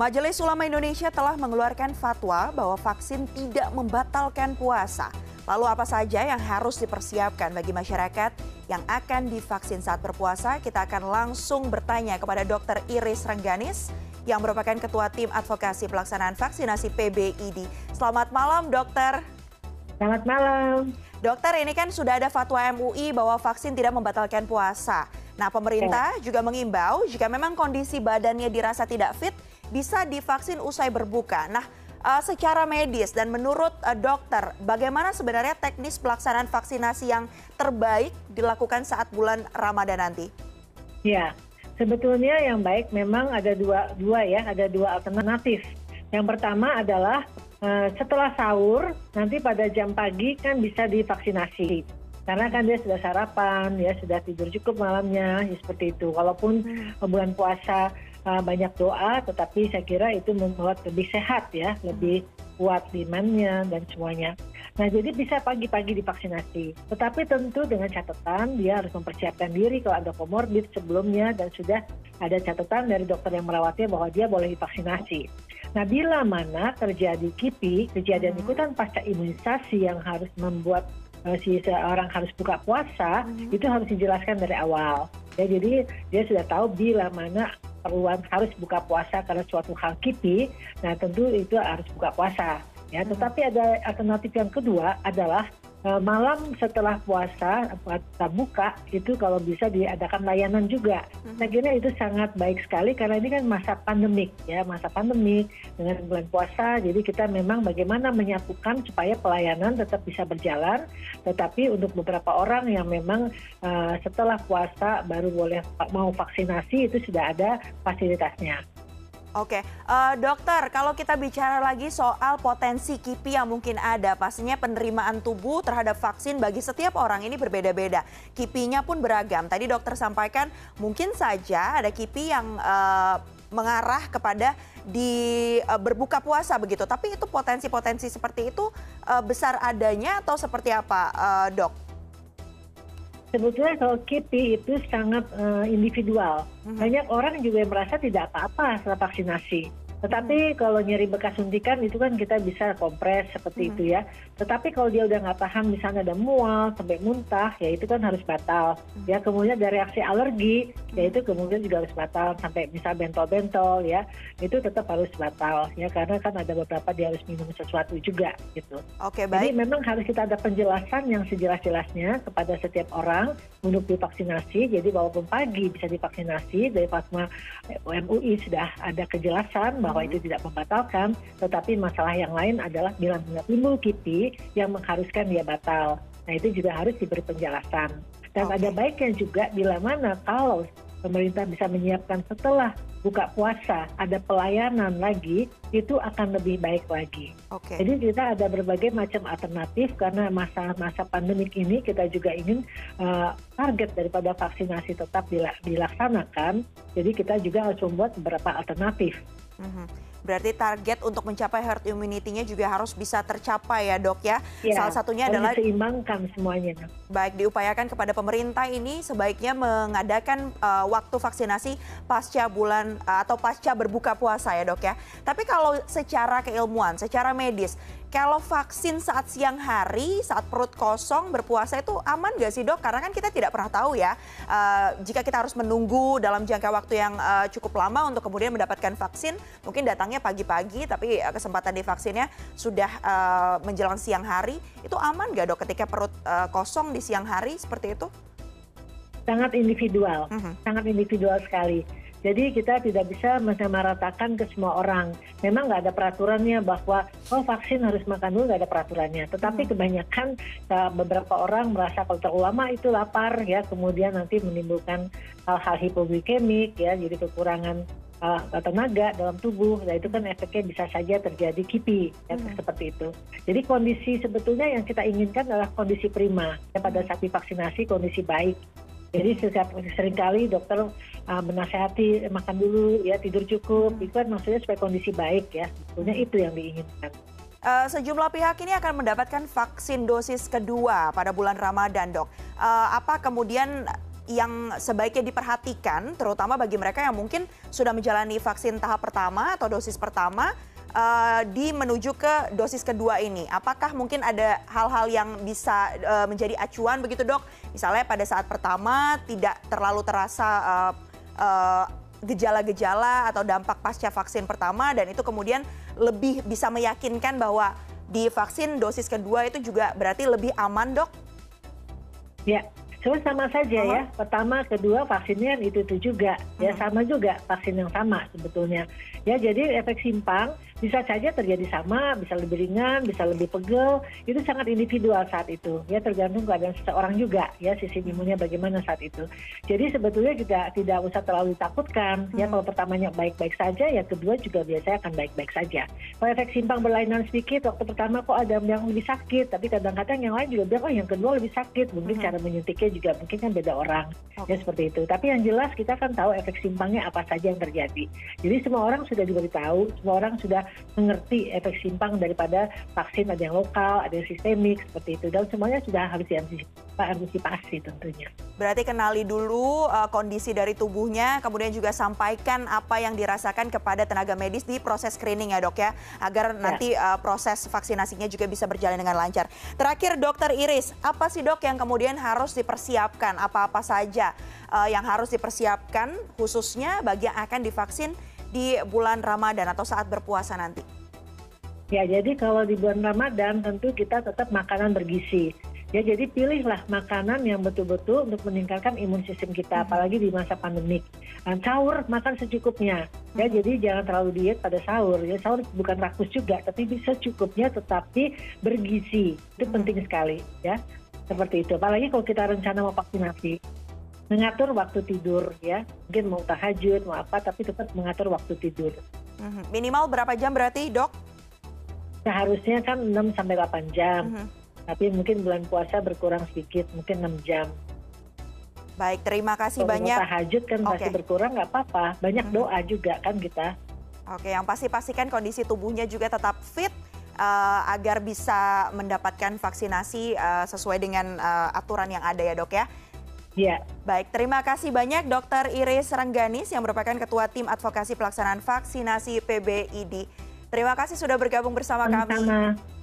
Majelis Ulama Indonesia telah mengeluarkan fatwa bahwa vaksin tidak membatalkan puasa. Lalu apa saja yang harus dipersiapkan bagi masyarakat yang akan divaksin saat berpuasa? Kita akan langsung bertanya kepada Dr. Iris Rengganis yang merupakan Ketua Tim Advokasi Pelaksanaan Vaksinasi PBID. Selamat malam, Dokter. Selamat malam. Dokter, ini kan sudah ada fatwa MUI bahwa vaksin tidak membatalkan puasa. Nah, pemerintah ya. juga mengimbau jika memang kondisi badannya dirasa tidak fit, bisa divaksin usai berbuka. Nah, uh, secara medis dan menurut uh, dokter, bagaimana sebenarnya teknis pelaksanaan vaksinasi yang terbaik dilakukan saat bulan Ramadan nanti? Ya, sebetulnya yang baik memang ada dua, dua ya, ada dua alternatif. Yang pertama adalah uh, setelah sahur nanti pada jam pagi kan bisa divaksinasi karena kan dia sudah sarapan, ya sudah tidur cukup malamnya, ya seperti itu. Walaupun hmm. bulan puasa banyak doa tetapi saya kira itu membuat lebih sehat ya lebih kuat imannya dan semuanya. Nah jadi bisa pagi-pagi divaksinasi. Tetapi tentu dengan catatan dia harus mempersiapkan diri kalau ada komorbid sebelumnya dan sudah ada catatan dari dokter yang merawatnya bahwa dia boleh divaksinasi. Nah bila mana terjadi KIPI, kejadian hmm. ikutan pasca imunisasi yang harus membuat uh, si seorang harus buka puasa, hmm. itu harus dijelaskan dari awal. Ya, jadi dia sudah tahu bila mana perluan harus buka puasa karena suatu hal kipi, nah tentu itu harus buka puasa. Ya, tetapi ada alternatif yang kedua adalah malam setelah puasa puasa buka itu kalau bisa diadakan layanan juga. Saya kira itu sangat baik sekali karena ini kan masa pandemik ya masa pandemik dengan bulan puasa. Jadi kita memang bagaimana menyatukan supaya pelayanan tetap bisa berjalan. Tetapi untuk beberapa orang yang memang uh, setelah puasa baru boleh mau vaksinasi itu sudah ada fasilitasnya Oke, uh, dokter, kalau kita bicara lagi soal potensi KIPI yang mungkin ada, pastinya penerimaan tubuh terhadap vaksin bagi setiap orang ini berbeda-beda. KIPI-nya pun beragam. Tadi dokter sampaikan mungkin saja ada KIPI yang uh, mengarah kepada di uh, berbuka puasa begitu. Tapi itu potensi-potensi seperti itu uh, besar adanya atau seperti apa, uh, dok? Sebetulnya kalau kipi itu sangat uh, individual. Mm -hmm. Banyak orang juga merasa tidak apa-apa setelah vaksinasi tetapi kalau nyeri bekas suntikan itu kan kita bisa kompres seperti hmm. itu ya. Tetapi kalau dia udah nggak tahan misalnya ada mual sampai muntah ya itu kan harus batal. Hmm. ya kemudian ada reaksi alergi ya itu kemudian juga harus batal. Sampai misal bentol-bentol ya itu tetap harus batal. Ya karena kan ada beberapa dia harus minum sesuatu juga gitu. Oke baik. jadi memang harus kita ada penjelasan yang sejelas-jelasnya kepada setiap orang untuk divaksinasi jadi walaupun pagi bisa divaksinasi dari Fatma MUI sudah ada kejelasan bahwa itu tidak membatalkan, tetapi masalah yang lain adalah bila timbul kipi yang mengharuskan dia batal. Nah itu juga harus diberi penjelasan. Dan okay. ada baiknya juga bila mana kalau pemerintah bisa menyiapkan setelah buka puasa ada pelayanan lagi itu akan lebih baik lagi. Okay. Jadi kita ada berbagai macam alternatif karena masa-masa pandemik ini kita juga ingin uh, target daripada vaksinasi tetap dilaksanakan. Jadi kita juga harus membuat beberapa alternatif. Mm-hmm. Berarti target untuk mencapai herd immunity-nya juga harus bisa tercapai ya dok ya. ya Salah satunya adalah diseimbangkan semuanya. Baik diupayakan kepada pemerintah ini sebaiknya mengadakan uh, waktu vaksinasi pasca bulan uh, atau pasca berbuka puasa ya dok ya. Tapi kalau secara keilmuan, secara medis, kalau vaksin saat siang hari, saat perut kosong berpuasa itu aman nggak sih dok? Karena kan kita tidak pernah tahu ya uh, jika kita harus menunggu dalam jangka waktu yang uh, cukup lama untuk kemudian mendapatkan vaksin, mungkin datangnya pagi-pagi tapi uh, kesempatan divaksinnya sudah uh, menjelang siang hari, itu aman nggak dok ketika perut uh, kosong di siang hari seperti itu? Sangat individual, uh mhm. -huh. sangat individual sekali jadi kita tidak bisa menyamaratakan ke semua orang memang nggak ada peraturannya bahwa oh vaksin harus makan dulu nggak ada peraturannya tetapi hmm. kebanyakan beberapa orang merasa kalau terlalu lama itu lapar ya kemudian nanti menimbulkan hal-hal hipoglikemik ya jadi kekurangan tenaga dalam tubuh nah itu kan efeknya bisa saja terjadi kipi ya, hmm. seperti itu. Jadi kondisi sebetulnya yang kita inginkan adalah kondisi prima. Ya pada saat divaksinasi kondisi baik. Jadi setiap sering kali dokter uh, menasehati makan dulu ya tidur cukup. Itu kan maksudnya supaya kondisi baik ya. Sebetulnya itu yang diinginkan. Uh, sejumlah pihak ini akan mendapatkan vaksin dosis kedua pada bulan Ramadan, dok. Uh, apa kemudian yang sebaiknya diperhatikan, terutama bagi mereka yang mungkin sudah menjalani vaksin tahap pertama atau dosis pertama, uh, di menuju ke dosis kedua ini? Apakah mungkin ada hal-hal yang bisa uh, menjadi acuan begitu dok? Misalnya pada saat pertama tidak terlalu terasa uh, uh, gejala-gejala atau dampak pasca vaksin pertama dan itu kemudian lebih bisa meyakinkan bahwa di vaksin dosis kedua itu juga berarti lebih aman dok? Ya, Cuma sama saja ya. Pertama, kedua vaksinnya itu itu juga. Ya sama juga vaksin yang sama sebetulnya. Ya jadi efek simpang bisa saja terjadi sama, bisa lebih ringan, bisa lebih pegel, itu sangat individual saat itu. Ya tergantung keadaan seseorang juga, ya sistem imunnya bagaimana saat itu. Jadi sebetulnya juga tidak usah terlalu ditakutkan. Ya kalau pertamanya baik-baik saja, ya kedua juga biasanya akan baik-baik saja. Kalau efek simpang berlainan sedikit, waktu pertama kok ada yang lebih sakit, tapi kadang-kadang yang lain juga bilang oh yang kedua lebih sakit. Mungkin hmm. cara menyuntiknya juga mungkin kan beda orang, okay. ya seperti itu. Tapi yang jelas kita kan tahu efek simpangnya apa saja yang terjadi. Jadi semua orang sudah diberitahu, semua orang sudah mengerti efek simpang daripada vaksin ada yang lokal, ada yang sistemik seperti itu dan semuanya sudah harus diantisipasi tentunya. Berarti kenali dulu uh, kondisi dari tubuhnya, kemudian juga sampaikan apa yang dirasakan kepada tenaga medis di proses screening ya dok ya, agar ya. nanti uh, proses vaksinasinya juga bisa berjalan dengan lancar. Terakhir dokter Iris, apa sih dok yang kemudian harus dipersiapkan, apa-apa saja uh, yang harus dipersiapkan khususnya bagi yang akan divaksin di bulan Ramadan atau saat berpuasa nanti? Ya, jadi kalau di bulan Ramadan tentu kita tetap makanan bergizi. Ya, jadi pilihlah makanan yang betul-betul untuk meningkatkan imun sistem kita, hmm. apalagi di masa pandemik. Dan sahur makan secukupnya. Ya, hmm. jadi jangan terlalu diet pada sahur. Ya, sahur bukan rakus juga, tapi bisa cukupnya tetapi bergizi. Itu penting sekali, ya. Seperti itu. Apalagi kalau kita rencana mau vaksinasi mengatur waktu tidur ya mungkin mau tahajud mau apa tapi tetap mengatur waktu tidur minimal berapa jam berarti dok seharusnya kan 6 sampai 8 jam mhm. Tapi mungkin bulan puasa berkurang sedikit mungkin 6 jam baik terima kasih Kalau banyak tahajud kan okay. masih berkurang nggak apa-apa banyak hmm. doa juga kan kita oke yang pasti pastikan kondisi tubuhnya juga tetap fit uh, agar bisa mendapatkan vaksinasi uh, sesuai dengan uh, aturan yang ada ya dok ya Ya. Baik, terima kasih banyak Dr. Iris Rengganis yang merupakan Ketua Tim Advokasi Pelaksanaan Vaksinasi PBID. Terima kasih sudah bergabung bersama Sama-sama. kami.